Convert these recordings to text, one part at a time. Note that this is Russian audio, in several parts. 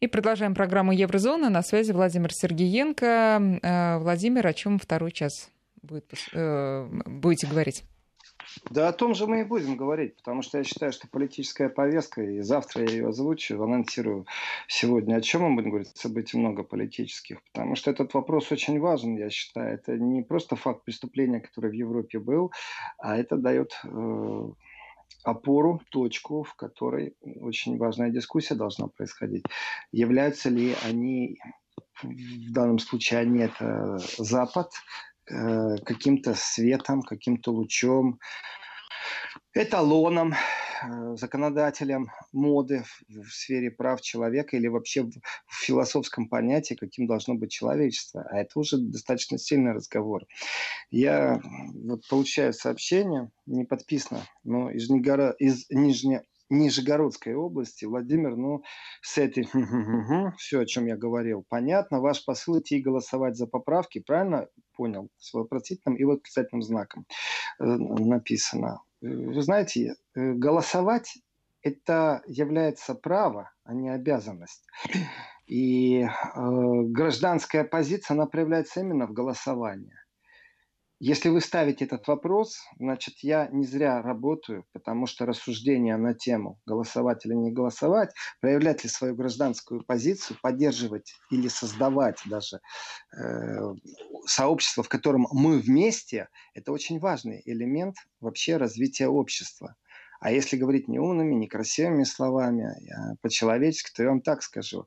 И продолжаем программу Еврозона. На связи Владимир Сергеенко. Э, Владимир, о чем второй час будет, э, будете говорить? Да о том же мы и будем говорить, потому что я считаю, что политическая повестка, и завтра я ее озвучу, анонсирую сегодня, о чем мы будем говорить, событий много политических, потому что этот вопрос очень важен, я считаю. Это не просто факт преступления, который в Европе был, а это дает э, опору, точку, в которой очень важная дискуссия должна происходить. Являются ли они, в данном случае они это Запад, э, каким-то светом, каким-то лучом, эталоном, э, законодателем моды в, сфере прав человека или вообще в, в философском понятии, каким должно быть человечество. А это уже достаточно сильный разговор. Я вот получаю сообщение, не подписано, но из, Нигора, из Нижне, Нижегородской области. Владимир, ну, с этой, все, о чем я говорил, понятно. Ваш посыл идти голосовать за поправки, правильно понял? С вопросительным и восклицательным знаком э, написано. Вы знаете, э, голосовать это является право, а не обязанность. И э, гражданская позиция, она проявляется именно в голосовании. Если вы ставите этот вопрос, значит, я не зря работаю, потому что рассуждения на тему голосовать или не голосовать, проявлять ли свою гражданскую позицию, поддерживать или создавать даже э, сообщество, в котором мы вместе, это очень важный элемент вообще развития общества. А если говорить не умными, не красивыми словами, а по-человечески, то я вам так скажу.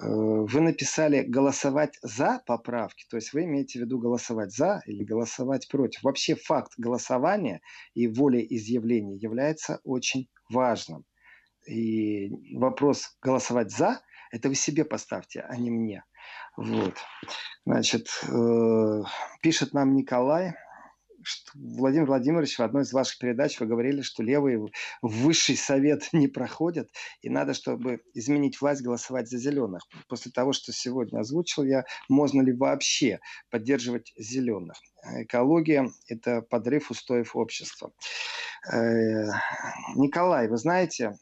Э, вы написали голосовать за поправки, то есть вы имеете в виду голосовать за или голосовать против. Вообще факт голосования и волеизъявления является очень важным. И вопрос голосовать за, это вы себе поставьте, а не мне. Вот. Значит, э, пишет нам Николай, Владимир Владимирович, в одной из ваших передач вы говорили, что левые в высший совет не проходят, и надо, чтобы изменить власть, голосовать за зеленых. После того, что сегодня озвучил я, можно ли вообще поддерживать зеленых? Экология – это подрыв устоев общества. Э, Николай, вы знаете,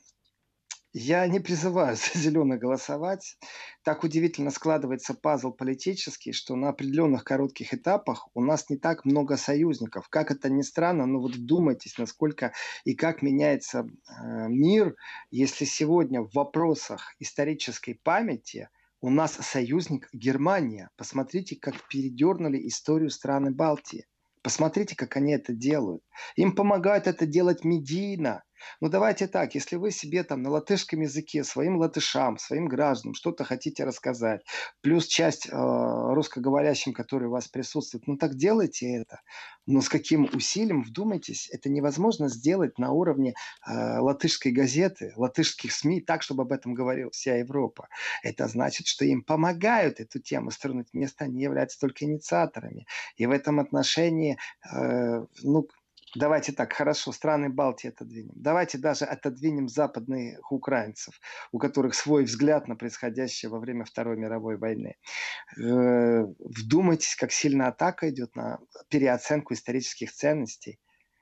я не призываю за зеленых голосовать. Так удивительно складывается пазл политический, что на определенных коротких этапах у нас не так много союзников. Как это ни странно, но вот вдумайтесь, насколько и как меняется э, мир, если сегодня в вопросах исторической памяти у нас союзник Германия. Посмотрите, как передернули историю страны Балтии. Посмотрите, как они это делают. Им помогает это делать медийно. Ну давайте так, если вы себе там на латышском языке своим латышам, своим гражданам что-то хотите рассказать, плюс часть э, русскоговорящим, которые у вас присутствуют, ну так делайте это. Но с каким усилием, вдумайтесь, это невозможно сделать на уровне э, латышской газеты, латышских СМИ, так, чтобы об этом говорила вся Европа. Это значит, что им помогают эту тему строить вместо они являются только инициаторами. И в этом отношении, э, ну, Давайте так, хорошо, страны Балтии отодвинем. Давайте даже отодвинем западных украинцев, у которых свой взгляд на происходящее во время Второй мировой войны. Э, вдумайтесь, как сильно атака идет на переоценку исторических ценностей.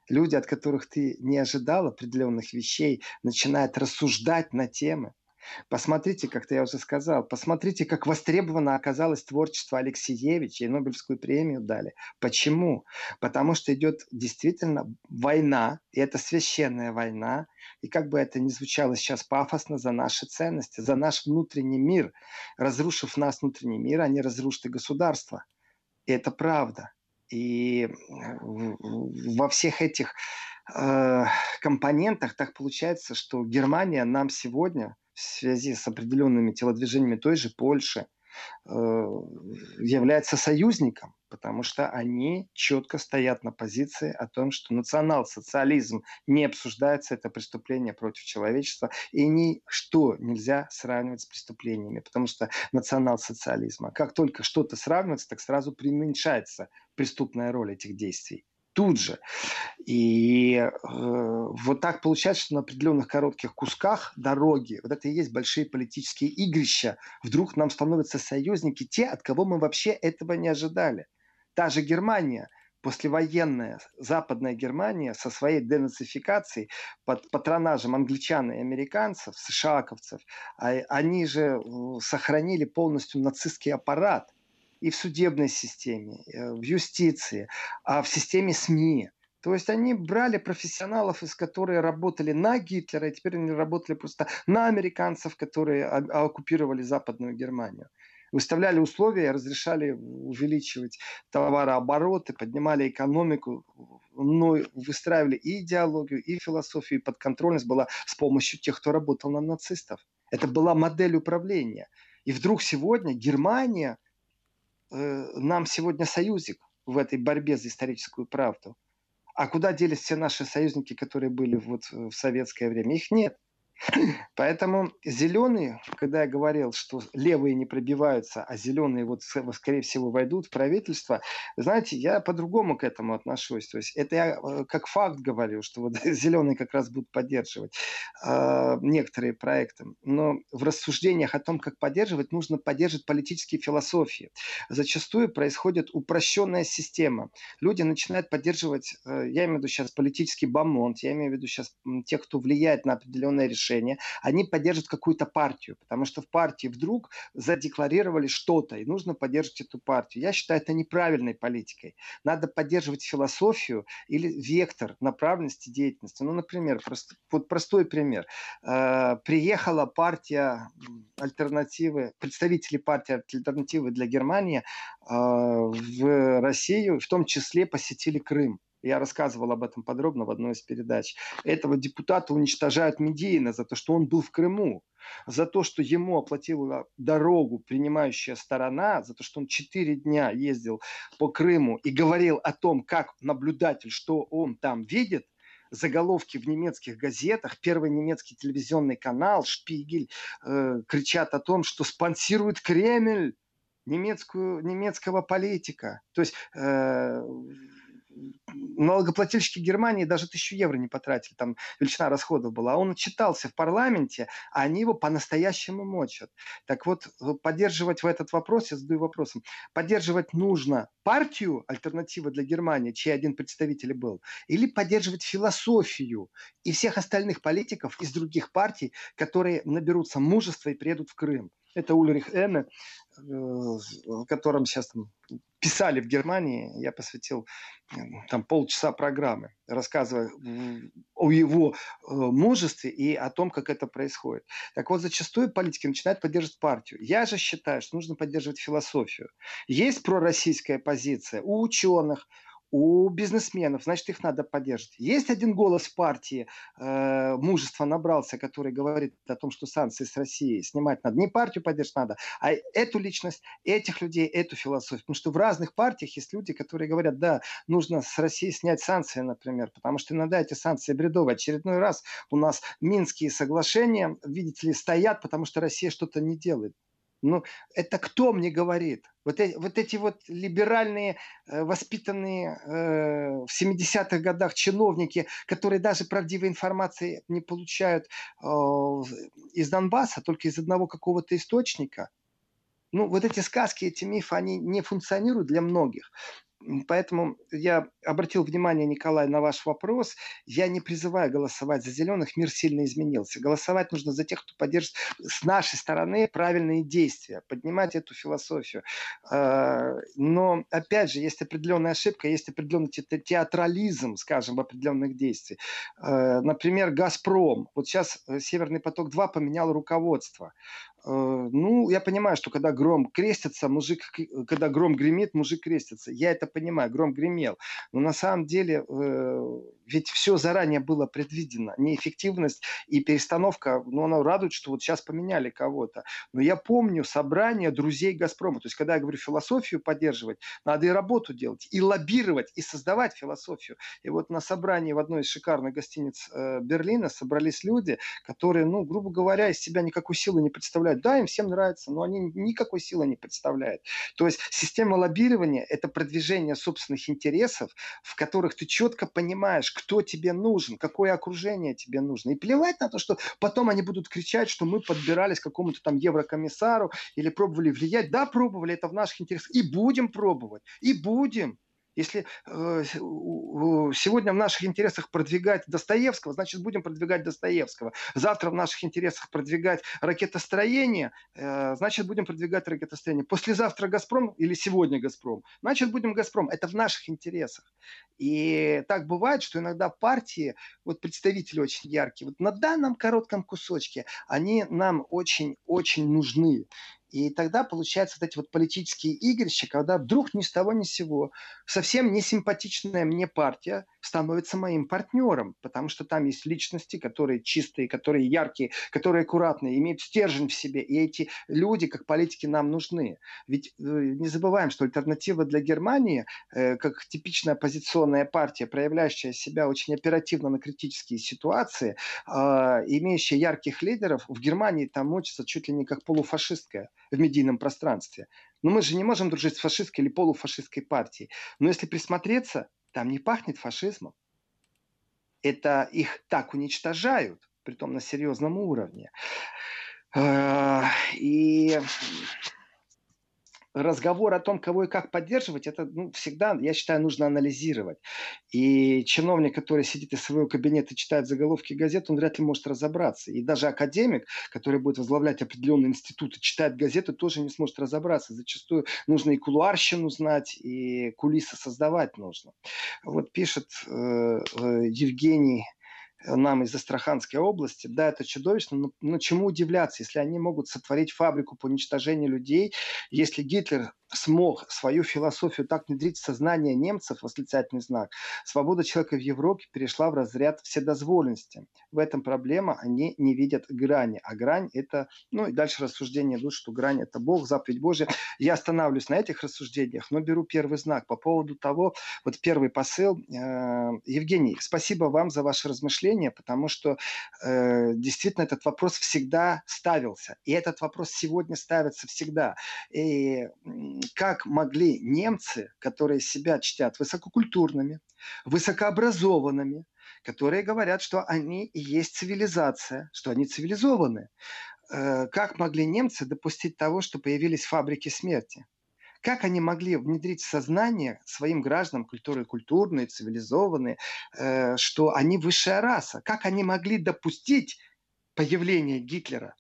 Люди, от которых ты не ожидал определенных вещей, начинают рассуждать на темы. Посмотрите, как-то я уже сказал, посмотрите, как востребовано оказалось творчество Алексеевича и Нобелевскую премию дали. Почему? Потому что идет действительно война, и это священная война, и как бы это ни звучало сейчас пафосно, за наши ценности, за наш внутренний мир. Разрушив нас внутренний мир, они разрушат и государство. И это правда. И во всех этих э, компонентах так получается, что Германия нам сегодня в связи с определенными телодвижениями той же Польши э, является союзником, потому что они четко стоят на позиции о том, что национал-социализм не обсуждается, это преступление против человечества, и ничто нельзя сравнивать с преступлениями, потому что национал-социализма, как только что-то сравнивается, так сразу преуменьшается преступная роль этих действий тут же. И э, вот так получается, что на определенных коротких кусках дороги, вот это и есть большие политические игрища, вдруг нам становятся союзники те, от кого мы вообще этого не ожидали. Та же Германия послевоенная Западная Германия со своей денацификацией под патронажем англичан и американцев, сшаковцев, а, они же сохранили полностью нацистский аппарат и в судебной системе, э, в юстиции, а в системе СМИ. То есть они брали профессионалов, из которых работали на Гитлера, и теперь они работали просто на американцев, которые оккупировали Западную Германию выставляли условия, разрешали увеличивать товарообороты, поднимали экономику, но выстраивали и идеологию, и философию, и подконтрольность была с помощью тех, кто работал на нацистов. Это была модель управления. И вдруг сегодня Германия нам сегодня союзик в этой борьбе за историческую правду. А куда делись все наши союзники, которые были вот в советское время? Их нет. Поэтому зеленые, когда я говорил, что левые не пробиваются, а зеленые вот скорее всего войдут в правительство, знаете, я по-другому к этому отношусь. То есть это я э, как факт говорю, что вот зеленые как раз будут поддерживать э, некоторые проекты. Но в рассуждениях о том, как поддерживать, нужно поддерживать политические философии. Зачастую происходит упрощенная система. Люди начинают поддерживать, э, я имею в виду сейчас политический бомонд, я имею в виду сейчас тех, кто влияет на определенное решение решение, они поддержат какую-то партию, потому что в партии вдруг задекларировали что-то, и нужно поддерживать эту партию. Я считаю это неправильной политикой. Надо поддерживать философию или вектор направленности деятельности. Ну, например, прост, вот простой пример. Э, приехала партия альтернативы, представители партии альтернативы для Германии э, в Россию, в том числе посетили Крым. Я рассказывал об этом подробно в одной из передач. Этого депутата уничтожают медийно за то, что он был в Крыму за то, что ему оплатила дорогу принимающая сторона, за то, что он четыре дня ездил по Крыму и говорил о том, как наблюдатель, что он там видит, заголовки в немецких газетах, первый немецкий телевизионный канал, Шпигель, э, кричат о том, что спонсирует Кремль немецкую, немецкого политика. То есть э, налогоплательщики Германии даже тысячу евро не потратили, там величина расходов была. А он отчитался в парламенте, а они его по-настоящему мочат. Так вот, поддерживать в этот вопрос, я задаю вопросом, поддерживать нужно партию альтернатива для Германии, чей один представитель был, или поддерживать философию и всех остальных политиков из других партий, которые наберутся мужества и приедут в Крым. Это Ульрих Эне, в котором сейчас там писали в Германии, я посвятил там полчаса программы, рассказывая о его э, мужестве и о том, как это происходит. Так вот, зачастую политики начинают поддерживать партию. Я же считаю, что нужно поддерживать философию. Есть пророссийская позиция у ученых, у бизнесменов, значит, их надо поддерживать. Есть один голос партии, э, мужество набрался, который говорит о том, что санкции с Россией снимать надо. Не партию поддерживать надо, а эту личность, этих людей, эту философию. Потому что в разных партиях есть люди, которые говорят, да, нужно с России снять санкции, например, потому что иногда эти санкции бредовые. Очередной раз у нас Минские соглашения, видите ли, стоят, потому что Россия что-то не делает. Ну, это кто мне говорит? Вот, эти, вот эти вот либеральные, э, воспитанные э, в 70-х годах чиновники, которые даже правдивой информации не получают э, из Донбасса, только из одного какого-то источника. Ну, вот эти сказки, эти мифы, они не функционируют для многих. Поэтому я обратил внимание, Николай, на ваш вопрос. Я не призываю голосовать за зеленых, мир сильно изменился. Голосовать нужно за тех, кто поддержит с нашей стороны правильные действия, поднимать эту философию. А, но, опять же, есть определенная ошибка, есть определенный театрализм, скажем, в определенных действиях. А, например, «Газпром». Вот сейчас э, «Северный поток-2» поменял руководство. Э, ну, я понимаю, что когда гром крестится, мужик, когда гром гремит, мужик крестится. Я это понимаю, гром гремел. Но на самом деле э, ведь все заранее было предвидено. Неэффективность и перестановка, ну, она радует, что вот сейчас поменяли кого-то. Но я помню собрание друзей «Газпрома». То есть, когда я говорю философию поддерживать, надо и работу делать, и лоббировать, и создавать философию. И вот на собрании в одной из шикарных гостиниц э, Берлина собрались люди, которые, ну, грубо говоря, из себя никакой силы не представляют. Да, им всем нравится, но они никакой силы не представляют. То есть, система лоббирования – это продвижение собственных интересов, в которых ты четко понимаешь, кто тебе нужен, какое окружение тебе нужно. И плевать на то, что потом они будут кричать, что мы подбирались к какому-то там еврокомиссару или пробовали влиять. Да, пробовали, это в наших интересах. И будем пробовать, и будем. Если э, сегодня в наших интересах продвигать Достоевского, значит, будем продвигать Достоевского. Завтра в наших интересах продвигать ракетостроение, э, значит, будем продвигать ракетостроение. Послезавтра «Газпром» или сегодня «Газпром», значит, будем «Газпром». Это в наших интересах. И так бывает, что иногда партии, вот представители очень яркие, вот на данном коротком кусочке, они нам очень-очень нужны. И тогда получаются вот эти вот политические игрища, когда вдруг ни с того ни с сего совсем не симпатичная мне партия становится моим партнером, потому что там есть личности, которые чистые, которые яркие, которые аккуратные, имеют стержень в себе. И эти люди, как политики, нам нужны. Ведь э, не забываем, что альтернатива для Германии, э, как типичная оппозиционная партия, проявляющая себя очень оперативно на критические ситуации, а, имеющая ярких лидеров, в Германии там мочится чуть ли не как полуфашистская в медийном пространстве. Но мы же не можем дружить с фашистской или полуфашистской партией. Но если присмотреться, там не пахнет фашизмом. Это их так уничтожают, притом на серьезном уровне. Э, и разговор о том, кого и как поддерживать, это ну, всегда, я считаю, нужно анализировать. И чиновник, который сидит из своего кабинета и читает заголовки газет, он вряд ли может разобраться. И даже академик, который будет возглавлять определенные институты, читает газеты, тоже не сможет разобраться. Зачастую нужно и кулуарщину знать, и кулисы создавать нужно. Вот пишет э, э, Евгений нам из Астраханской области, да, это чудовищно, но, но чему удивляться, если они могут сотворить фабрику по уничтожению людей, если Гитлер смог свою философию так внедрить в сознание немцев, восклицательный знак, свобода человека в Европе перешла в разряд вседозволенности. В этом проблема, они не видят грани. А грань это, ну и дальше рассуждение идут, что грань это Бог, заповедь Божия. Я останавливаюсь на этих рассуждениях, но беру первый знак по поводу того, вот первый посыл. Э, Евгений, спасибо вам за ваши размышления, потому что э, действительно этот вопрос всегда ставился. И этот вопрос сегодня ставится всегда. И как могли немцы, которые себя чтят высококультурными, высокообразованными, которые говорят, что они и есть цивилизация, что они цивилизованы, э, как могли немцы допустить того, что появились фабрики смерти? Как они могли внедрить в сознание своим гражданам, культуры культурные, цивилизованные, э, что они высшая раса? Как они могли допустить появление Гитлера?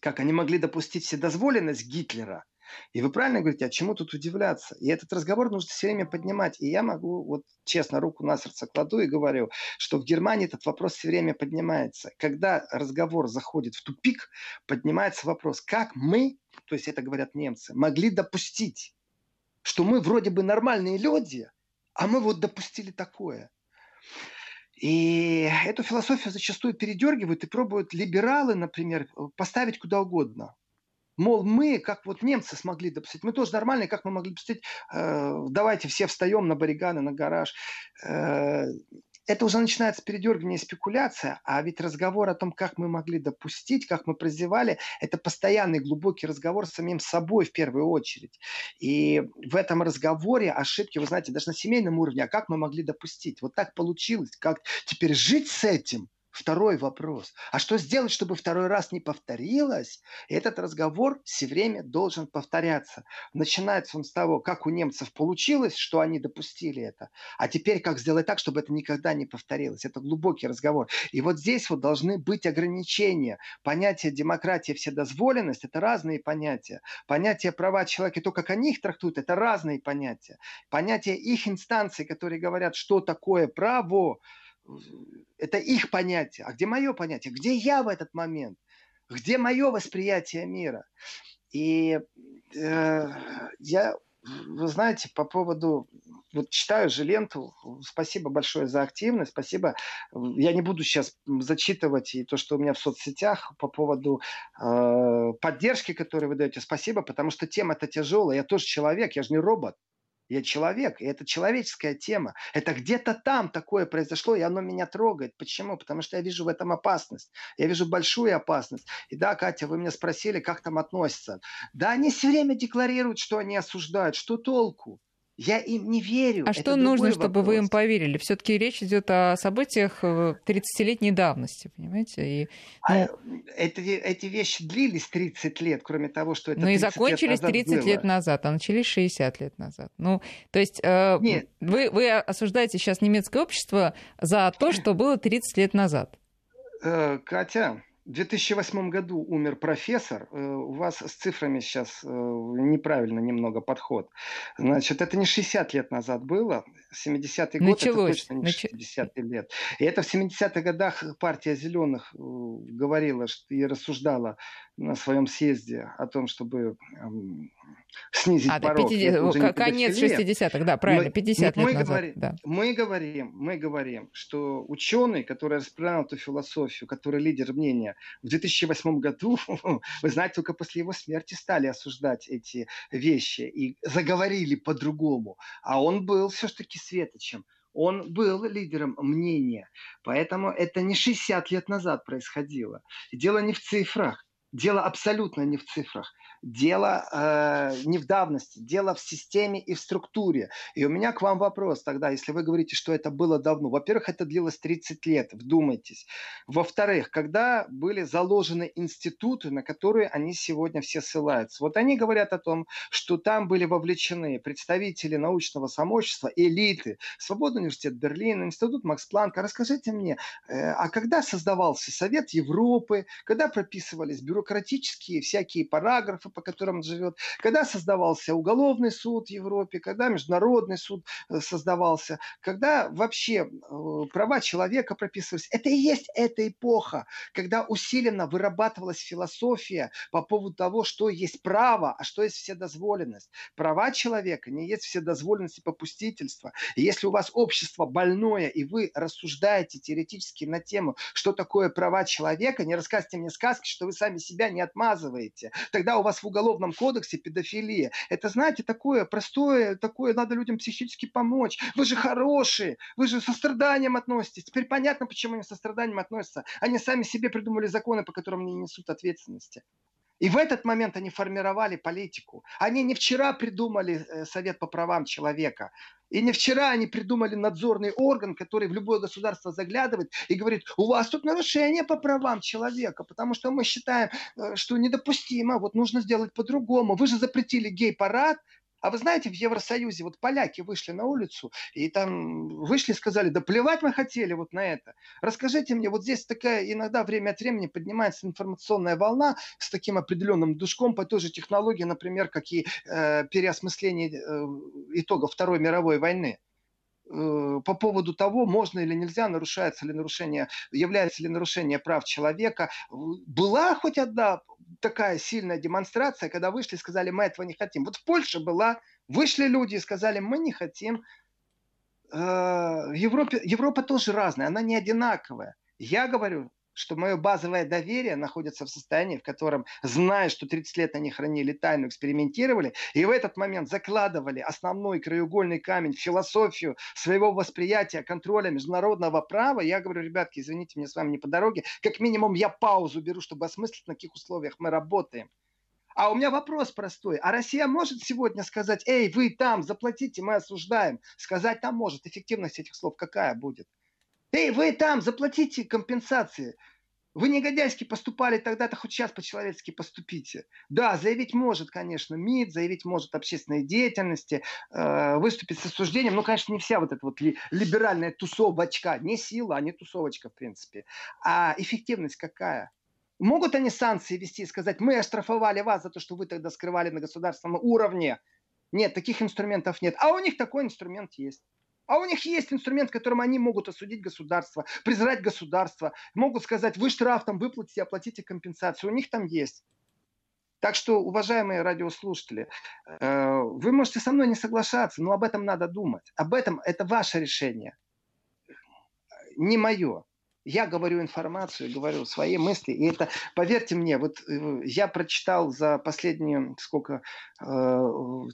Как они могли допустить вседозволенность Гитлера – и вы правильно говорите, а чему тут удивляться? И этот разговор нужно все время поднимать. И я могу, вот честно, руку на сердце кладу и говорю, что в Германии этот вопрос все время поднимается. Когда разговор заходит в тупик, поднимается вопрос, как мы, то есть это говорят немцы, могли допустить, что мы вроде бы нормальные люди, а мы вот допустили такое. И эту философию зачастую передергивают и пробуют либералы, например, поставить куда угодно. Мол, мы, как вот немцы смогли допустить, мы тоже нормальные, как мы могли допустить, э, давайте все встаем на барриганы, на гараж. Э, это уже начинается передергивание и спекуляция, а ведь разговор о том, как мы могли допустить, как мы прозевали, это постоянный глубокий разговор с самим собой в первую очередь. И в этом разговоре ошибки, вы знаете, даже на семейном уровне, а как мы могли допустить? Вот так получилось, как теперь жить с этим? Второй вопрос. А что сделать, чтобы второй раз не повторилось? И этот разговор все время должен повторяться. Начинается он с того, как у немцев получилось, что они допустили это. А теперь как сделать так, чтобы это никогда не повторилось. Это глубокий разговор. И вот здесь вот должны быть ограничения. Понятие демократия, вседозволенность – это разные понятия. Понятие права человека, то, как они их трактуют, это разные понятия. Понятие их инстанций, которые говорят, что такое право, это их понятие. А где мое понятие? Где я в этот момент? Где мое восприятие мира? И э, я, вы знаете, по поводу вот читаю же ленту. Спасибо большое за активность. Спасибо. Я не буду сейчас зачитывать и то, что у меня в соцсетях по поводу э, поддержки, которую вы даете. Спасибо, потому что тема-то тяжелая. Я тоже человек, я же не робот. Я человек, и это человеческая тема. Это где-то там такое произошло, и оно меня трогает. Почему? Потому что я вижу в этом опасность. Я вижу большую опасность. И да, Катя, вы меня спросили, как там относятся. Да, они все время декларируют, что они осуждают. Что толку? Я им не верю. А Это что нужно, вопрос. чтобы вы им поверили? Все-таки речь идет о событиях 30-летней э, давности, понимаете? И, а, ну... а, это, эти вещи длились 30 лет, кроме того, что это Ну и закончились лет 30 было. лет назад, а начались 60 лет назад. Ну, то есть э, Нет. Вы, вы осуждаете сейчас немецкое общество за то, что было 30 лет назад. Э, Катя, в 2008 году умер профессор. Э, у вас с цифрами сейчас э, неправильно немного подход. Значит, это не 60 лет назад было. 70-й год Началось. это точно не 60 лет. И это в 70-х годах партия зеленых говорила и рассуждала на своем съезде о том, чтобы эм, снизить а, порог. 50, конец 60-х, да, правильно, 50 мы, лет мы назад. Говорим, да. Мы говорим, мы говорим, что ученый, который распространял эту философию, который лидер мнения, в 2008 году, вы знаете, только после его смерти стали осуждать эти вещи и заговорили по-другому. А он был все-таки светочем он был лидером мнения. Поэтому это не 60 лет назад происходило. дело не в цифрах. Дело абсолютно не в цифрах. Дело э, не в давности, дело в системе и в структуре. И у меня к вам вопрос тогда, если вы говорите, что это было давно. Во-первых, это длилось 30 лет, вдумайтесь. Во-вторых, когда были заложены институты, на которые они сегодня все ссылаются. Вот они говорят о том, что там были вовлечены представители научного самообщества, элиты, Свободный университет Берлина, Институт Макс Планка. Расскажите мне, э, а когда создавался Совет Европы, когда прописывались бюрократические всякие параграфы, по которым он живет, когда создавался уголовный суд в Европе, когда международный суд э, создавался, когда вообще э, права человека прописывались. Это и есть эта эпоха, когда усиленно вырабатывалась философия по поводу того, что есть право, а что есть вседозволенность. Права человека не есть вседозволенность и попустительство. Если у вас общество больное, и вы рассуждаете теоретически на тему, что такое права человека, не рассказывайте мне сказки, что вы сами себя не отмазываете. Тогда у вас в уголовном кодексе педофилия. Это, знаете, такое простое, такое, надо людям психически помочь. Вы же хорошие, вы же со страданием относитесь. Теперь понятно, почему они со страданием относятся. Они сами себе придумали законы, по которым не несут ответственности. И в этот момент они формировали политику. Они не вчера придумали э, Совет по правам человека. И не вчера они придумали надзорный орган, который в любое государство заглядывает и говорит, у вас тут нарушение по правам человека, потому что мы считаем, э, что недопустимо, вот нужно сделать по-другому. Вы же запретили гей-парад, а вы знаете, в Евросоюзе вот поляки вышли на улицу и там вышли и сказали, да плевать мы хотели вот на это. Расскажите мне, вот здесь такая иногда время от времени поднимается информационная волна с таким определенным душком по той же технологии, например, как и э, переосмысление э, итогов Второй мировой войны э, по поводу того, можно или нельзя, нарушается ли нарушение, является ли нарушение прав человека. Была хоть одна такая сильная демонстрация, когда вышли и сказали, мы этого не хотим. Вот в Польше была, вышли люди и сказали, мы не хотим. Э, Европе, Европа тоже разная, она не одинаковая. Я говорю, что мое базовое доверие находится в состоянии, в котором, зная, что 30 лет они хранили тайну, экспериментировали, и в этот момент закладывали основной краеугольный камень философию своего восприятия контроля международного права, я говорю, ребятки, извините, мне с вами не по дороге, как минимум я паузу беру, чтобы осмыслить, на каких условиях мы работаем. А у меня вопрос простой. А Россия может сегодня сказать, эй, вы там, заплатите, мы осуждаем. Сказать там может. Эффективность этих слов какая будет? Эй, вы там, заплатите компенсации. Вы негодяйски поступали тогда-то, хоть сейчас по-человечески поступите. Да, заявить может, конечно, МИД, заявить может общественной деятельности, э, выступить с осуждением. Ну, конечно, не вся вот эта вот ли, либеральная тусовочка. Не сила, а не тусовочка, в принципе. А эффективность какая? Могут они санкции вести и сказать, мы оштрафовали вас за то, что вы тогда скрывали на государственном уровне? Нет, таких инструментов нет. А у них такой инструмент есть. А у них есть инструмент, которым они могут осудить государство, презирать государство, могут сказать, вы штраф там выплатите, оплатите компенсацию. У них там есть. Так что, уважаемые радиослушатели, э, вы можете со мной не соглашаться, но об этом надо думать. Об этом это ваше решение, не мое я говорю информацию, говорю свои мысли, и это, поверьте мне, вот э, я прочитал за последние, сколько, э,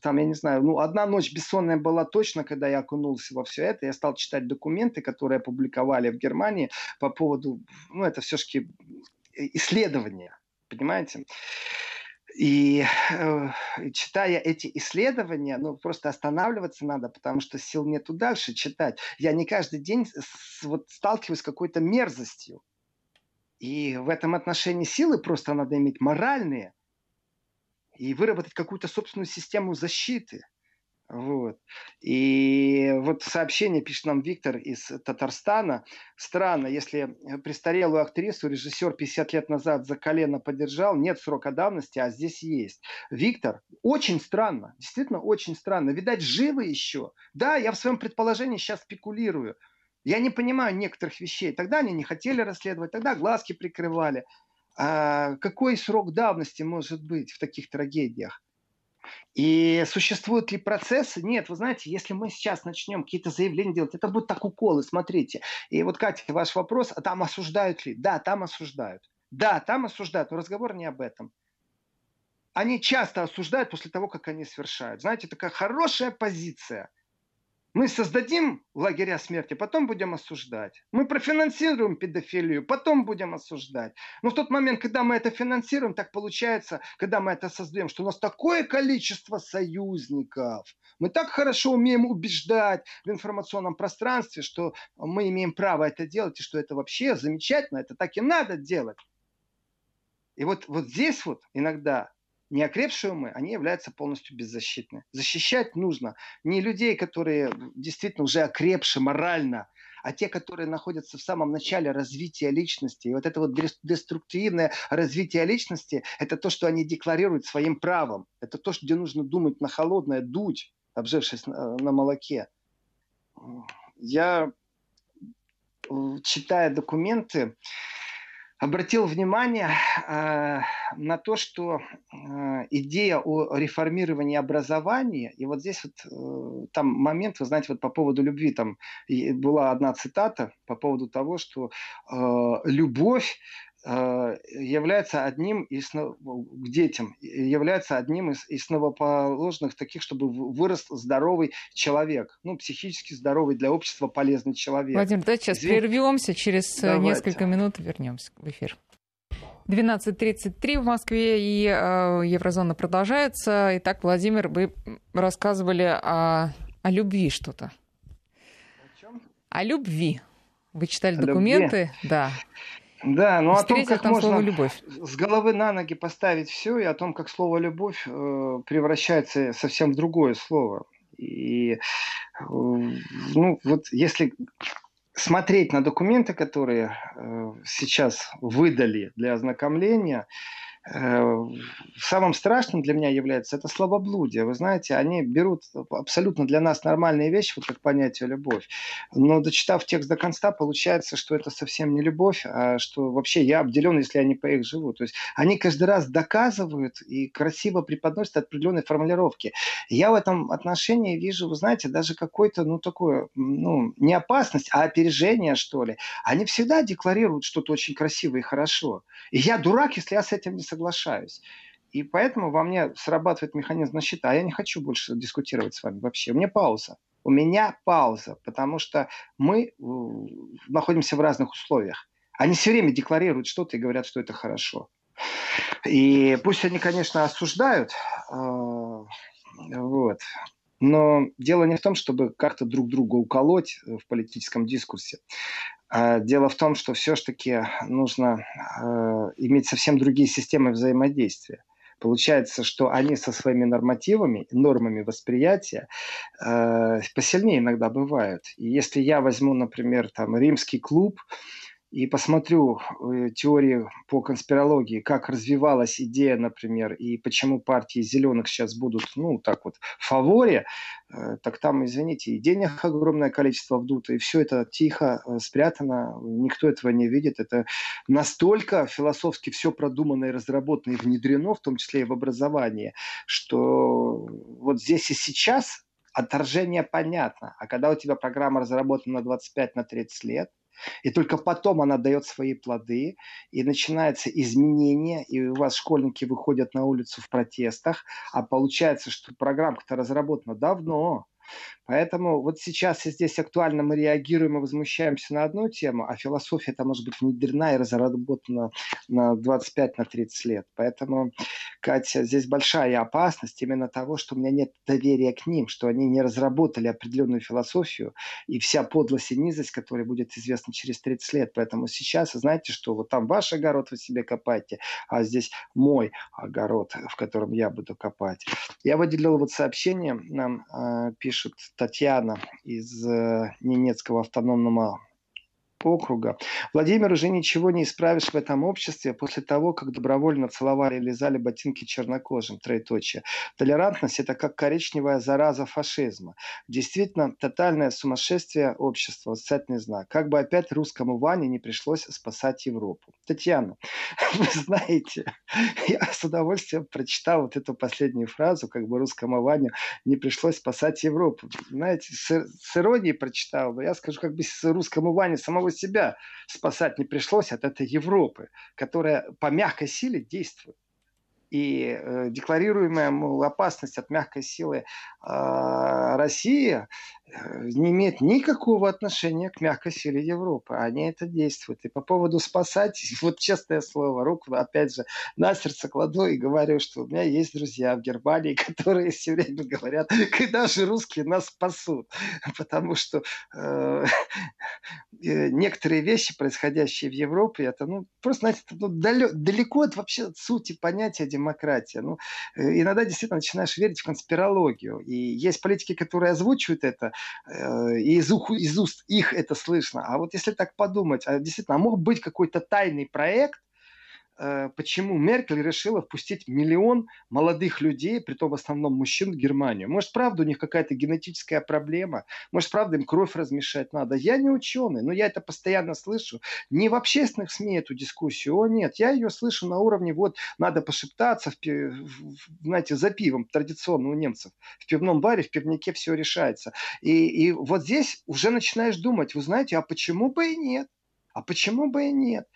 там, я не знаю, ну, одна ночь бессонная была точно, когда я окунулся во все это, я стал читать документы, которые опубликовали в Германии по поводу, ну, это все-таки исследования, понимаете? И э, читая эти исследования, ну просто останавливаться надо, потому что сил нету дальше читать. Я не каждый день с, вот, сталкиваюсь с какой-то мерзостью. И в этом отношении силы просто надо иметь моральные и выработать какую-то собственную систему защиты – вот. И вот сообщение пишет нам Виктор из Татарстана. Странно, если престарелую актрису режиссер 50 лет назад за колено поддержал, нет срока давности, а здесь есть. Виктор, очень странно, действительно очень странно. Видать, живы еще. Да, я в своем предположении сейчас спекулирую. Я не понимаю некоторых вещей. Тогда они не хотели расследовать, тогда глазки прикрывали. А какой срок давности может быть в таких трагедиях? И существуют ли процессы? Нет, вы знаете, если мы сейчас начнем какие-то заявления делать, это будет так уколы, смотрите. И вот, Катя, ваш вопрос, а там осуждают ли? Да, там осуждают. Да, там осуждают, но разговор не об этом. Они часто осуждают после того, как они совершают. Знаете, такая хорошая позиция – мы создадим лагеря смерти, потом будем осуждать. Мы профинансируем педофилию, потом будем осуждать. Но в тот момент, когда мы это финансируем, так получается, когда мы это создаем, что у нас такое количество союзников. Мы так хорошо умеем убеждать в информационном пространстве, что мы имеем право это делать, и что это вообще замечательно, это так и надо делать. И вот, вот здесь вот иногда неокрепшие умы, они являются полностью беззащитны. Защищать нужно не людей, которые действительно уже окрепшие морально, а те, которые находятся в самом начале развития личности. И вот это вот деструктивное развитие личности, это то, что они декларируют своим правом. Это то, где нужно думать на холодное, дуть, обжившись на, на молоке. Я, читая документы, обратил внимание э, на то, что э, идея о реформировании образования, и вот здесь вот э, там момент, вы знаете, вот по поводу любви, там была одна цитата по поводу того, что э, любовь является одним из к детям является одним из основоположных таких, чтобы вырос здоровый человек, ну психически здоровый для общества полезный человек. Владимир, давайте сейчас Извин... прервемся, через э, давайте. несколько минут вернемся в эфир. 12.33 в Москве, и э, Еврозона продолжается. Итак, Владимир, вы рассказывали о, о любви что-то. О чем? О любви. Вы читали о документы? Любви. Да. Да, ну о том, как там можно любовь. с головы на ноги поставить все, и о том, как слово любовь э, превращается совсем в другое слово. И э, ну вот если смотреть на документы, которые э, сейчас выдали для ознакомления, самым страшным для меня является это слабоблудие. Вы знаете, они берут абсолютно для нас нормальные вещи, вот как понятие любовь. Но дочитав текст до конца, получается, что это совсем не любовь, а что вообще я обделен, если я не по их живу. То есть они каждый раз доказывают и красиво преподносят определенные формулировки. Я в этом отношении вижу, вы знаете, даже какой-то, ну, такое, ну, не опасность, а опережение, что ли. Они всегда декларируют что-то очень красивое и хорошо. И я дурак, если я с этим не соглашаюсь. И поэтому во мне срабатывает механизм защиты, а я не хочу больше дискутировать с вами вообще. У меня пауза. У меня пауза, потому что мы э, находимся в разных условиях. Они все время декларируют что-то и говорят, что это хорошо. И пусть они, конечно, осуждают, э, вот, но дело не в том, чтобы как-то друг друга уколоть в политическом дискурсе. А дело в том, что все-таки нужно э, иметь совсем другие системы взаимодействия. Получается, что они со своими нормативами, нормами восприятия э, посильнее иногда бывают. И если я возьму, например, там римский клуб, и посмотрю э, теории по конспирологии, как развивалась идея, например, и почему партии зеленых сейчас будут, ну, так вот, в фаворе, э, так там, извините, и денег огромное количество вдуто, и все это тихо э, спрятано, никто этого не видит. Это настолько философски все продумано и разработано и внедрено, в том числе и в образование, что вот здесь и сейчас отторжение понятно. А когда у тебя программа разработана на 25-30 на лет, и только потом она дает свои плоды, и начинается изменение, и у вас школьники выходят на улицу в протестах, а получается, что программа-то разработана давно, Поэтому вот сейчас и здесь актуально мы реагируем и возмущаемся на одну тему, а философия это может быть внедрена и разработана на 25-30 на лет. Поэтому, Катя, здесь большая опасность именно того, что у меня нет доверия к ним, что они не разработали определенную философию и вся подлость и низость, которая будет известна через 30 лет. Поэтому сейчас, знаете, что вот там ваш огород вы себе копаете, а здесь мой огород, в котором я буду копать. Я выделил вот сообщение, нам э, пишут Татьяна из э, Ненецкого автономного округа. Владимир, уже ничего не исправишь в этом обществе после того, как добровольно целовали и лизали ботинки чернокожим. Троеточие. Толерантность – это как коричневая зараза фашизма. Действительно, тотальное сумасшествие общества, восклицательный знак. Как бы опять русскому Ване не пришлось спасать Европу. Татьяна, вы знаете, я с удовольствием прочитал вот эту последнюю фразу, как бы русскому Ване не пришлось спасать Европу. Знаете, с, с иронией прочитал, но я скажу, как бы с русскому Ване самого самого себя спасать не пришлось от этой Европы, которая по мягкой силе действует. И э, декларируемая мол, опасность от мягкой силы э, России не имеет никакого отношения к мягкой силе Европы. Они это действуют. И по поводу спасать, вот честное слово, руку опять же на сердце кладу и говорю, что у меня есть друзья в Германии, которые все время говорят, когда же русские нас спасут. Потому что э, э, некоторые вещи, происходящие в Европе, это ну, просто, знаете, ну, далеко от вообще сути понятия демократия. Ну, э, иногда действительно начинаешь верить в конспирологию. И есть политики, которые озвучивают это, Э, и из, ух, из уст их это слышно. А вот если так подумать, а действительно, а мог быть какой-то тайный проект, Э, почему Меркель решила впустить миллион молодых людей, при том в основном мужчин, в Германию. Может, правда, у них какая-то генетическая проблема, может, правда, им кровь размешать надо. Я не ученый, но я это постоянно слышу. Не в общественных СМИ эту дискуссию, о нет, я ее слышу на уровне, вот, надо пошептаться, в, в, знаете, за пивом, традиционно у немцев. В пивном баре, в пивнике все решается. И, и вот здесь уже начинаешь думать, вы знаете, а почему бы и нет? А почему бы и нет?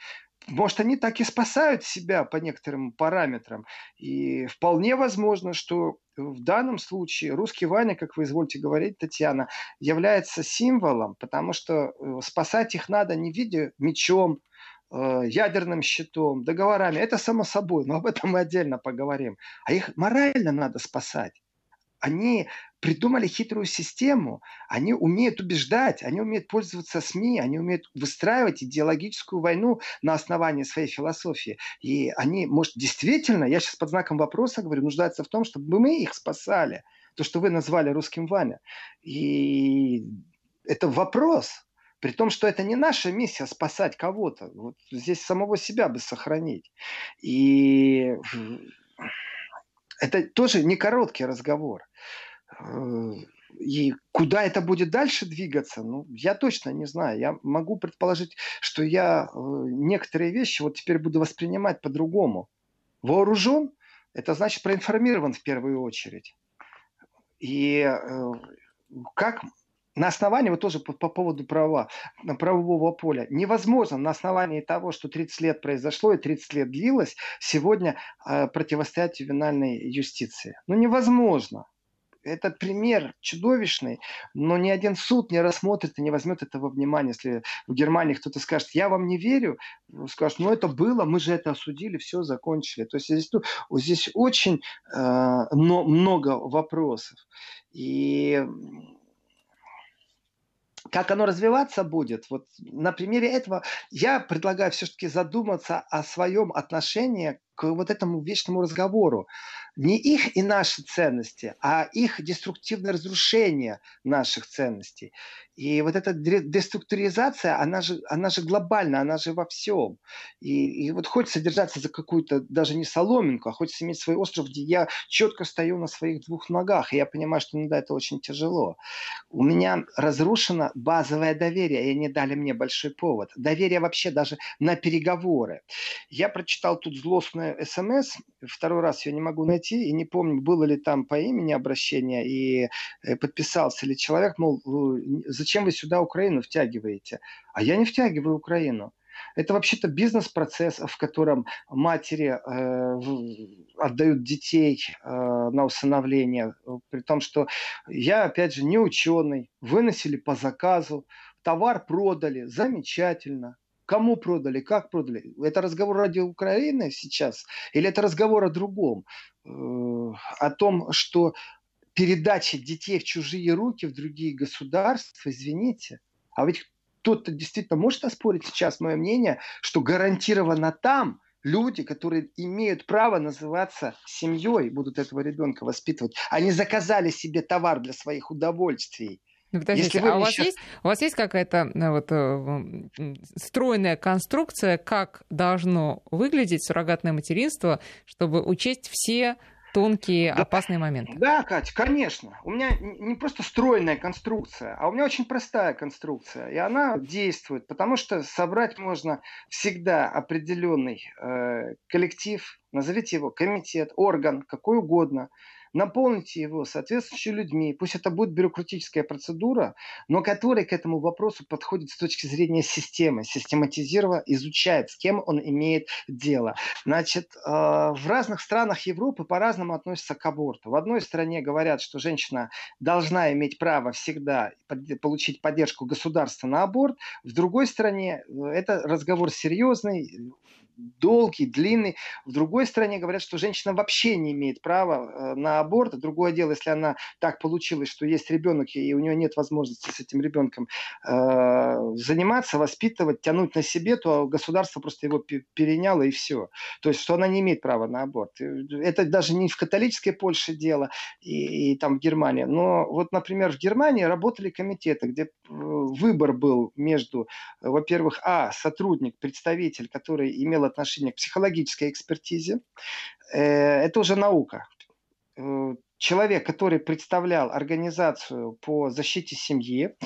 Может, они так и спасают себя по некоторым параметрам. И вполне возможно, что в данном случае русский Ваня, как вы извольте говорить, Татьяна, является символом, потому что э, спасать их надо не в виде мечом, э, ядерным щитом, договорами. Это само собой, но об этом мы отдельно поговорим. А их морально надо спасать они придумали хитрую систему, они умеют убеждать, они умеют пользоваться СМИ, они умеют выстраивать идеологическую войну на основании своей философии. И они, может, действительно, я сейчас под знаком вопроса говорю, нуждаются в том, чтобы мы их спасали. То, что вы назвали русским Ваня. И это вопрос. При том, что это не наша миссия спасать кого-то. Вот здесь самого себя бы сохранить. И это тоже не короткий разговор. Э, и куда это будет дальше двигаться, ну, я точно не знаю. Я могу предположить, что я э, некоторые вещи вот теперь буду воспринимать по-другому. Вооружен – это значит проинформирован в первую очередь. И э, как на основании, вот тоже по, по поводу права, правового поля, невозможно на основании того, что 30 лет произошло и 30 лет длилось, сегодня э, противостоять ювенальной юстиции. Ну, невозможно. Этот пример чудовищный, но ни один суд не рассмотрит и не возьмет этого внимания. Если в Германии кто-то скажет, я вам не верю, скажут, ну это было, мы же это осудили, все закончили. То есть здесь, ну, здесь очень э, но, много вопросов. И как оно развиваться будет, вот на примере этого я предлагаю все-таки задуматься о своем отношении к вот этому вечному разговору не их и наши ценности, а их деструктивное разрушение наших ценностей. И вот эта деструктуризация, она же, она же глобальна, она же во всем. И, и вот хочется держаться за какую-то даже не соломинку, а хочется иметь свой остров, где я четко стою на своих двух ногах. И я понимаю, что иногда это очень тяжело. У меня разрушено базовое доверие, и они дали мне большой повод. Доверие вообще даже на переговоры. Я прочитал тут злостное смс, второй раз ее не могу найти, и не помню, было ли там по имени обращение, и э, подписался ли человек, мол, зачем вы сюда Украину втягиваете? А я не втягиваю Украину. Это вообще-то бизнес-процесс, в котором матери э, отдают детей э, на усыновление, при том, что я, опять же, не ученый, выносили по заказу, товар продали, замечательно. Кому продали, как продали? Это разговор ради Украины сейчас? Или это разговор о другом? Э, о том, что передача детей в чужие руки, в другие государства, извините. А ведь кто-то действительно может оспорить сейчас мое мнение, что гарантированно там люди, которые имеют право называться семьей, будут этого ребенка воспитывать. Они заказали себе товар для своих удовольствий. Ну, подождите, а у вас, сейчас... есть, у вас есть какая-то э, вот, э, стройная конструкция, как должно выглядеть суррогатное материнство, чтобы учесть все тонкие, да, опасные моменты. Да, Катя, конечно. У меня не просто стройная конструкция, а у меня очень простая конструкция. И она действует, потому что собрать можно всегда определенный э, коллектив, назовите его комитет, орган, какой угодно – наполните его соответствующими людьми. Пусть это будет бюрократическая процедура, но которая к этому вопросу подходит с точки зрения системы, систематизировав, изучает, с кем он имеет дело. Значит, э, в разных странах Европы по-разному относятся к аборту. В одной стране говорят, что женщина должна иметь право всегда получить поддержку государства на аборт. В другой стране э, это разговор серьезный, долгий, длинный. В другой стране говорят, что женщина вообще не имеет права э, на аборт. Другое дело, если она так получилось, что есть ребенок, и у нее нет возможности с этим ребенком э, заниматься, воспитывать, тянуть на себе, то государство просто его переняло и все. То есть, что она не имеет права на аборт. Это даже не в католической Польше дело и, и там в Германии. Но вот, например, в Германии работали комитеты, где э, выбор был между, во-первых, а, сотрудник, представитель, который имел отношение к психологической экспертизе. Э, это уже наука. Э, человек, который представлял организацию по защите семьи,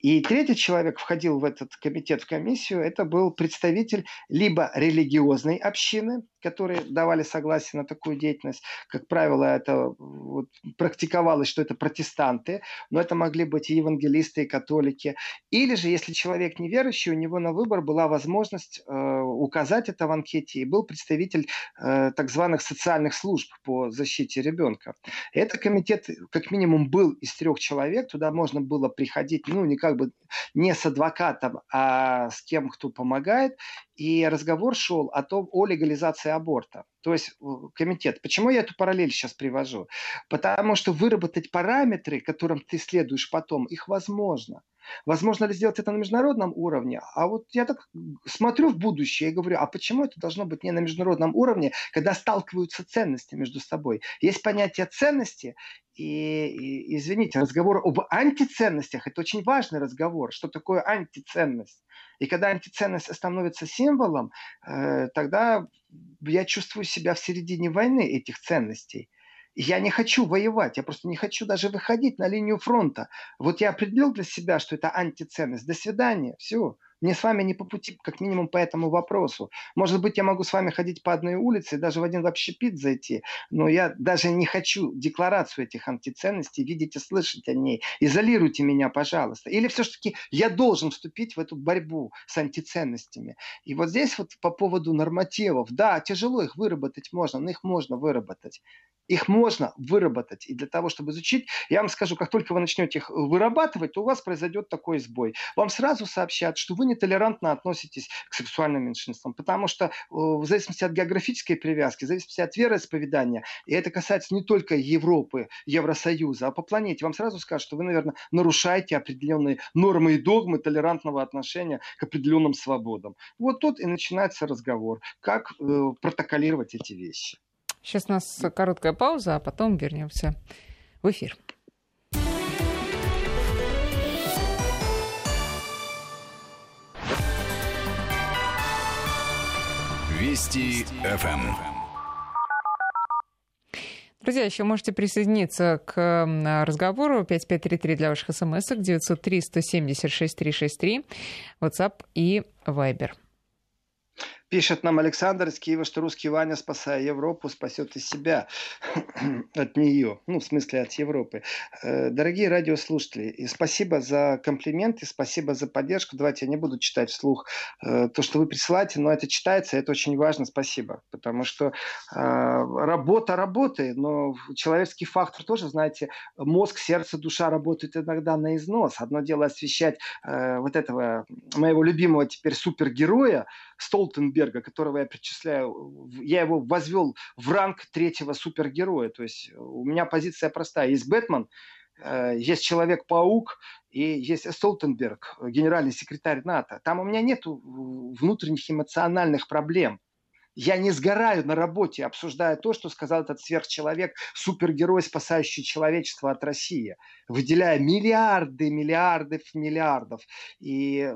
и третий человек входил в этот комитет, в комиссию, это был представитель либо религиозной общины, которые давали согласие на такую деятельность. Как правило, это вот, практиковалось, что это протестанты, но это могли быть и евангелисты, и католики. Или же, если человек неверующий, у него на выбор была возможность э, указать это в анкете, и был представитель э, так званых социальных служб по защите ребенка. Этот комитет, как минимум, был из трех человек, туда можно было приходить, ну, не как бы не с адвокатом, а с тем, кто помогает. И разговор шел о том, о легализации аборта. То есть э, комитет. Почему я эту параллель сейчас привожу? Потому что выработать параметры, которым ты следуешь потом, их возможно. Возможно ли сделать это на международном уровне? А вот я так смотрю в будущее и говорю, а почему это должно быть не на международном уровне, когда сталкиваются ценности между собой? Есть понятие ценности, и, и извините, разговор об антиценностях – это очень важный разговор. Что такое антиценность? И когда антиценность становится символом, э, тогда я чувствую себя в середине войны этих ценностей. Я не хочу воевать, я просто не хочу даже выходить на линию фронта. Вот я определил для себя, что это антиценность. До свидания, все. Мне с вами не по пути, как минимум, по этому вопросу. Может быть, я могу с вами ходить по одной улице, даже в один общепит зайти, но я даже не хочу декларацию этих антиценностей видеть и слышать о ней. Изолируйте меня, пожалуйста. Или все-таки я должен вступить в эту борьбу с антиценностями. И вот здесь вот по поводу нормативов. Да, тяжело их выработать можно, но их можно выработать. Их можно выработать. И для того, чтобы изучить, я вам скажу, как только вы начнете их вырабатывать, то у вас произойдет такой сбой. Вам сразу сообщат, что вы нетолерантно относитесь к сексуальным меньшинствам, потому что э, в зависимости от географической привязки, в зависимости от вероисповедания, и это касается не только Европы, Евросоюза, а по планете, вам сразу скажут, что вы, наверное, нарушаете определенные нормы и догмы толерантного отношения к определенным свободам. Вот тут и начинается разговор, как э, протоколировать эти вещи. Сейчас у нас короткая пауза, а потом вернемся в эфир. Вести ФМ. Друзья, еще можете присоединиться к разговору 5533 для ваших смс 903 170 6363, WhatsApp и Viber. Пишет нам Александр из Киева, что русский Ваня, спасая Европу, спасет и себя от нее. Ну, в смысле, от Европы. Э, дорогие радиослушатели, спасибо за комплименты, спасибо за поддержку. Давайте я не буду читать вслух э, то, что вы присылаете, но это читается, это очень важно, спасибо. Потому что э, работа работает, но человеческий фактор тоже, знаете, мозг, сердце, душа работают иногда на износ. Одно дело освещать вот этого моего любимого теперь супергероя, Столтенберга, которого я причисляю, я его возвел в ранг третьего супергероя. То есть у меня позиция простая. Есть Бэтмен, э, есть Человек-паук и есть Столтенберг, генеральный секретарь НАТО. Там у меня нет внутренних эмоциональных проблем. Я не сгораю на работе, обсуждая то, что сказал этот сверхчеловек, супергерой, спасающий человечество от России, выделяя миллиарды, миллиардов, миллиардов и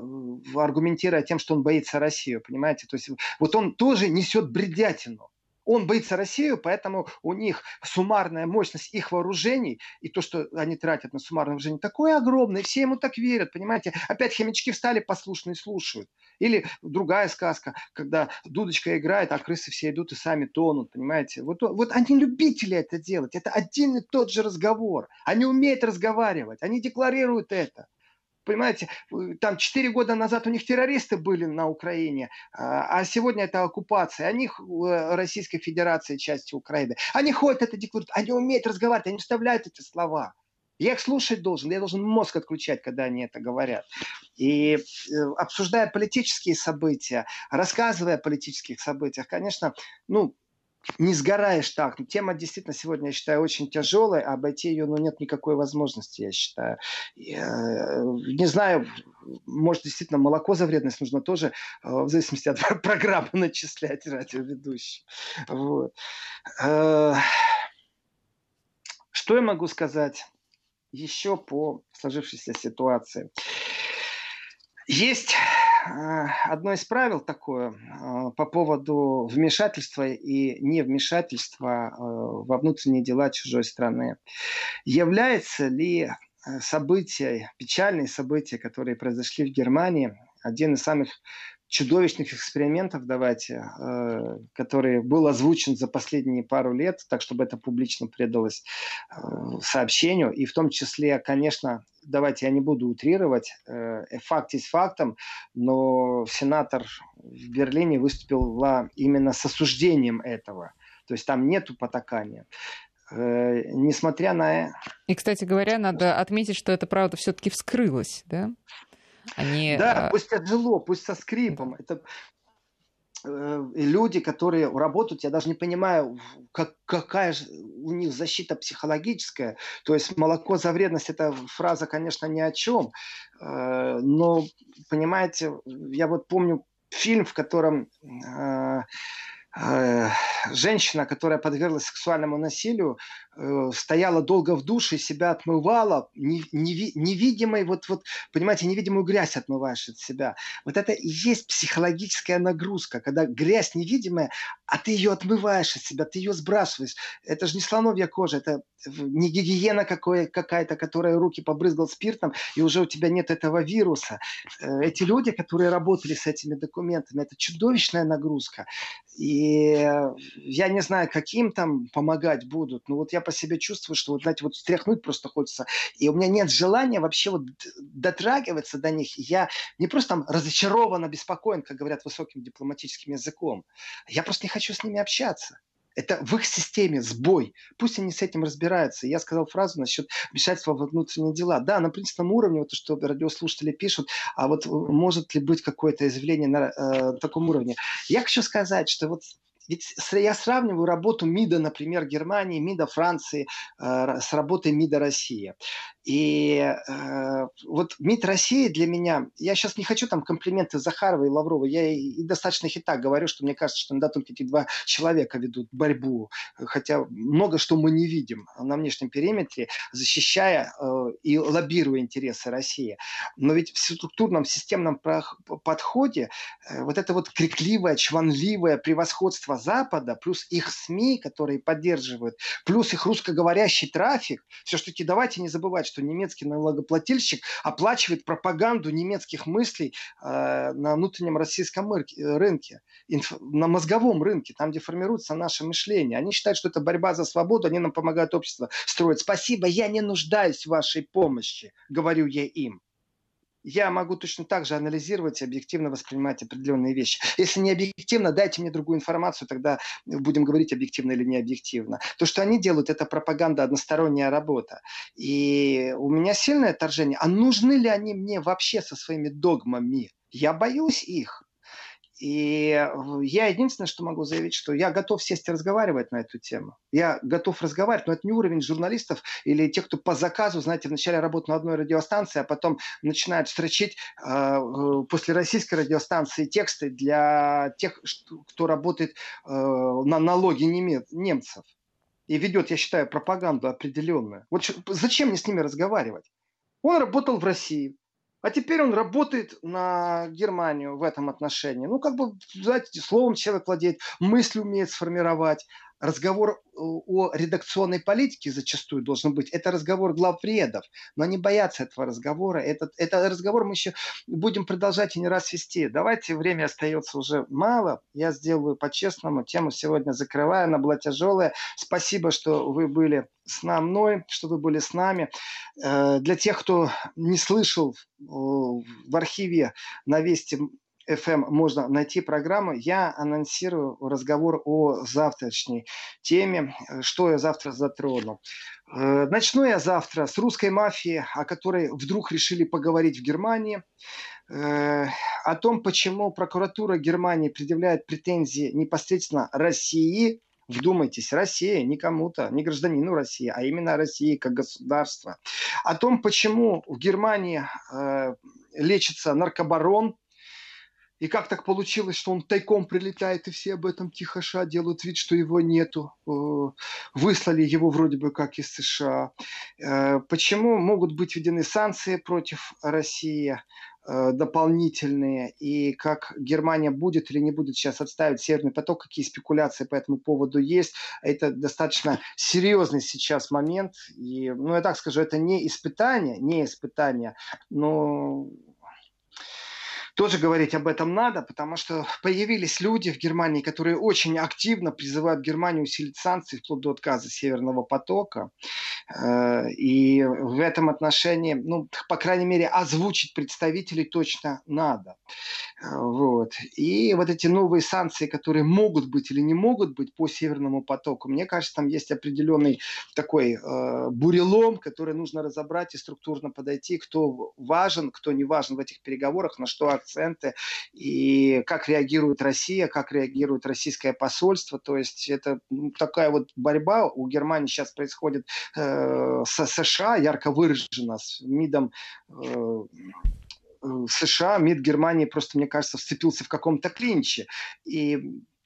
аргументируя тем, что он боится Россию, понимаете? То есть вот он тоже несет бредятину. Он боится Россию, поэтому у них суммарная мощность их вооружений и то, что они тратят на суммарное вооружение, такое огромное. Все ему так верят, понимаете? Опять хомячки встали послушные слушают. Или другая сказка, когда дудочка играет, а крысы все идут и сами тонут, понимаете? Вот, вот они любители это делать. Это один и тот же разговор. Они умеют разговаривать, они декларируют это. Понимаете, там 4 года назад у них террористы были на Украине, а, а сегодня это оккупация. Они э, Российской Федерации части Украины. Они ходят это декларируют, они умеют разговаривать, они вставляют эти слова. Я их слушать должен, я должен мозг отключать, когда они это говорят. И э, обсуждая политические события, рассказывая о политических событиях, конечно, ну, не сгораешь так. Тема действительно сегодня, я считаю, очень тяжелая, а обойти ее ну, нет никакой возможности, я считаю. Я, э, не знаю, может, действительно, молоко за вредность нужно тоже, э, в зависимости от программы, начислять радиоведущим. Вот. Э, что я могу сказать еще по сложившейся ситуации? Есть одно из правил такое э, по поводу вмешательства и невмешательства э, во внутренние дела чужой страны. Является ли события, печальные события, которые произошли в Германии, один из самых чудовищных экспериментов, давайте, э, который был озвучен за последние пару лет, так чтобы это публично предалось э, сообщению. И в том числе, конечно, давайте я не буду утрировать, э, факт есть фактом, но сенатор в Берлине выступил именно с осуждением этого. То есть там нету потакания несмотря на... И, кстати говоря, надо отметить, что эта правда все-таки вскрылась, да? Они, да, а... пусть тяжело, пусть со скрипом. Это э, люди, которые работают, я даже не понимаю, как, какая же у них защита психологическая. То есть молоко за вредность, эта фраза, конечно, ни о чем. Э, но, понимаете, я вот помню фильм, в котором э, женщина, которая подверглась сексуальному насилию, Э, стояла долго в душе, себя отмывала, невидимой, вот, вот, понимаете, невидимую грязь отмываешь от себя. Вот это и есть психологическая нагрузка, когда грязь невидимая, а ты ее отмываешь от себя, ты ее сбрасываешь. Это же не слоновья кожа, это не гигиена какая-то, которая руки побрызгал спиртом, и уже у тебя нет этого вируса. Э, эти люди, которые работали с этими документами, это чудовищная нагрузка. И я не знаю, каким там помогать будут, но вот я по себе чувствую, что вот, знаете, вот стряхнуть просто хочется. И у меня нет желания вообще вот дотрагиваться до них. Я не просто там разочарован, обеспокоен, как говорят высоким дипломатическим языком. Я просто не хочу с ними общаться. Это в их системе сбой. Пусть они с этим разбираются. Я сказал фразу насчет вмешательства во внутренние дела. Да, на принципном уровне, вот то, что радиослушатели пишут, а вот может ли быть какое-то изъявление на э, таком уровне. Я хочу сказать, что вот ведь я сравниваю работу МИДа, например, Германии, МИДа Франции э, с работой МИДа России. И э, вот МИД России для меня, я сейчас не хочу там комплименты Захарова и Лаврова, я и, и достаточно их говорю, что мне кажется, что иногда только эти два человека ведут борьбу, хотя много что мы не видим на внешнем периметре, защищая э, и лоббируя интересы России. Но ведь в структурном системном подходе э, вот это вот крикливое, чванливое превосходство государства Запада, плюс их СМИ, которые поддерживают, плюс их русскоговорящий трафик, все-таки давайте не забывать, что немецкий налогоплательщик оплачивает пропаганду немецких мыслей э, на внутреннем российском рынке, инф, на мозговом рынке, там, где формируется наше мышление. Они считают, что это борьба за свободу, они нам помогают общество строить. Спасибо, я не нуждаюсь в вашей помощи, говорю я им я могу точно так же анализировать и объективно воспринимать определенные вещи. Если не объективно, дайте мне другую информацию, тогда будем говорить объективно или не объективно. То, что они делают, это пропаганда, односторонняя работа. И у меня сильное отторжение. А нужны ли они мне вообще со своими догмами? Я боюсь их. И я единственное, что могу заявить, что я готов сесть и разговаривать на эту тему. Я готов разговаривать, но это не уровень журналистов или тех, кто по заказу, знаете, вначале работают на одной радиостанции, а потом начинают строчить э, после российской радиостанции тексты для тех, кто работает э, на налоги немцев. И ведет, я считаю, пропаганду определенную. Вот зачем мне с ними разговаривать? Он работал в России, а теперь он работает на Германию в этом отношении. Ну, как бы, знаете, словом человек владеет, мысль умеет сформировать, разговор э, о редакционной политике зачастую должен быть. Это разговор главредов. Но они боятся этого разговора. Этот, этот разговор мы еще будем продолжать и не раз вести. Давайте, время остается уже мало. Я сделаю по-честному. Тему сегодня закрываю. Она была тяжелая. Спасибо, что вы были с мной, что вы были с нами. Э, для тех, кто не слышал в архиве на Вести FM можно найти программу. Я анонсирую разговор о завтрашней теме, что я завтра затрону. Э, начну я завтра с русской мафии, о которой вдруг решили поговорить в Германии, э, о том, почему прокуратура Германии предъявляет претензии непосредственно России, Вдумайтесь, Россия не кому-то, не гражданину России, а именно России как государства. О том, почему в Германии э, лечится наркобарон, и как так получилось, что он тайком прилетает, и все об этом тихоша делают вид, что его нету. Э, выслали его вроде бы как из США. Э, почему могут быть введены санкции против России? Э, дополнительные, и как Германия будет или не будет сейчас отставить Северный поток, какие спекуляции по этому поводу есть. Это достаточно серьезный сейчас момент. И, ну, я так скажу, это не испытание, не испытание, но тоже говорить об этом надо, потому что появились люди в Германии, которые очень активно призывают Германию усилить санкции вплоть до отказа Северного потока. Э, и в этом отношении, ну, по крайней мере, озвучить представителей точно надо. Э, вот. И вот эти новые санкции, которые могут быть или не могут быть по Северному потоку, мне кажется, там есть определенный такой э, бурелом, который нужно разобрать и структурно подойти, кто важен, кто не важен в этих переговорах, на что акценты и как реагирует Россия, как реагирует российское посольство. То есть это такая вот борьба у Германии сейчас происходит э, с США, ярко выражена, с МИДом э, э США, МИД Германии просто, мне кажется, вцепился в каком-то клинче. И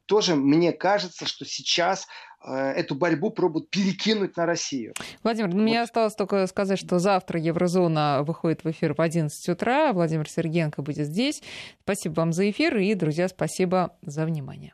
тоже мне кажется, что сейчас э, эту борьбу пробуют перекинуть на Россию. Владимир, ну, вот. мне осталось только сказать, что завтра Еврозона выходит в эфир в 11 утра. Владимир Сергенко будет здесь. Спасибо вам за эфир и, друзья, спасибо за внимание.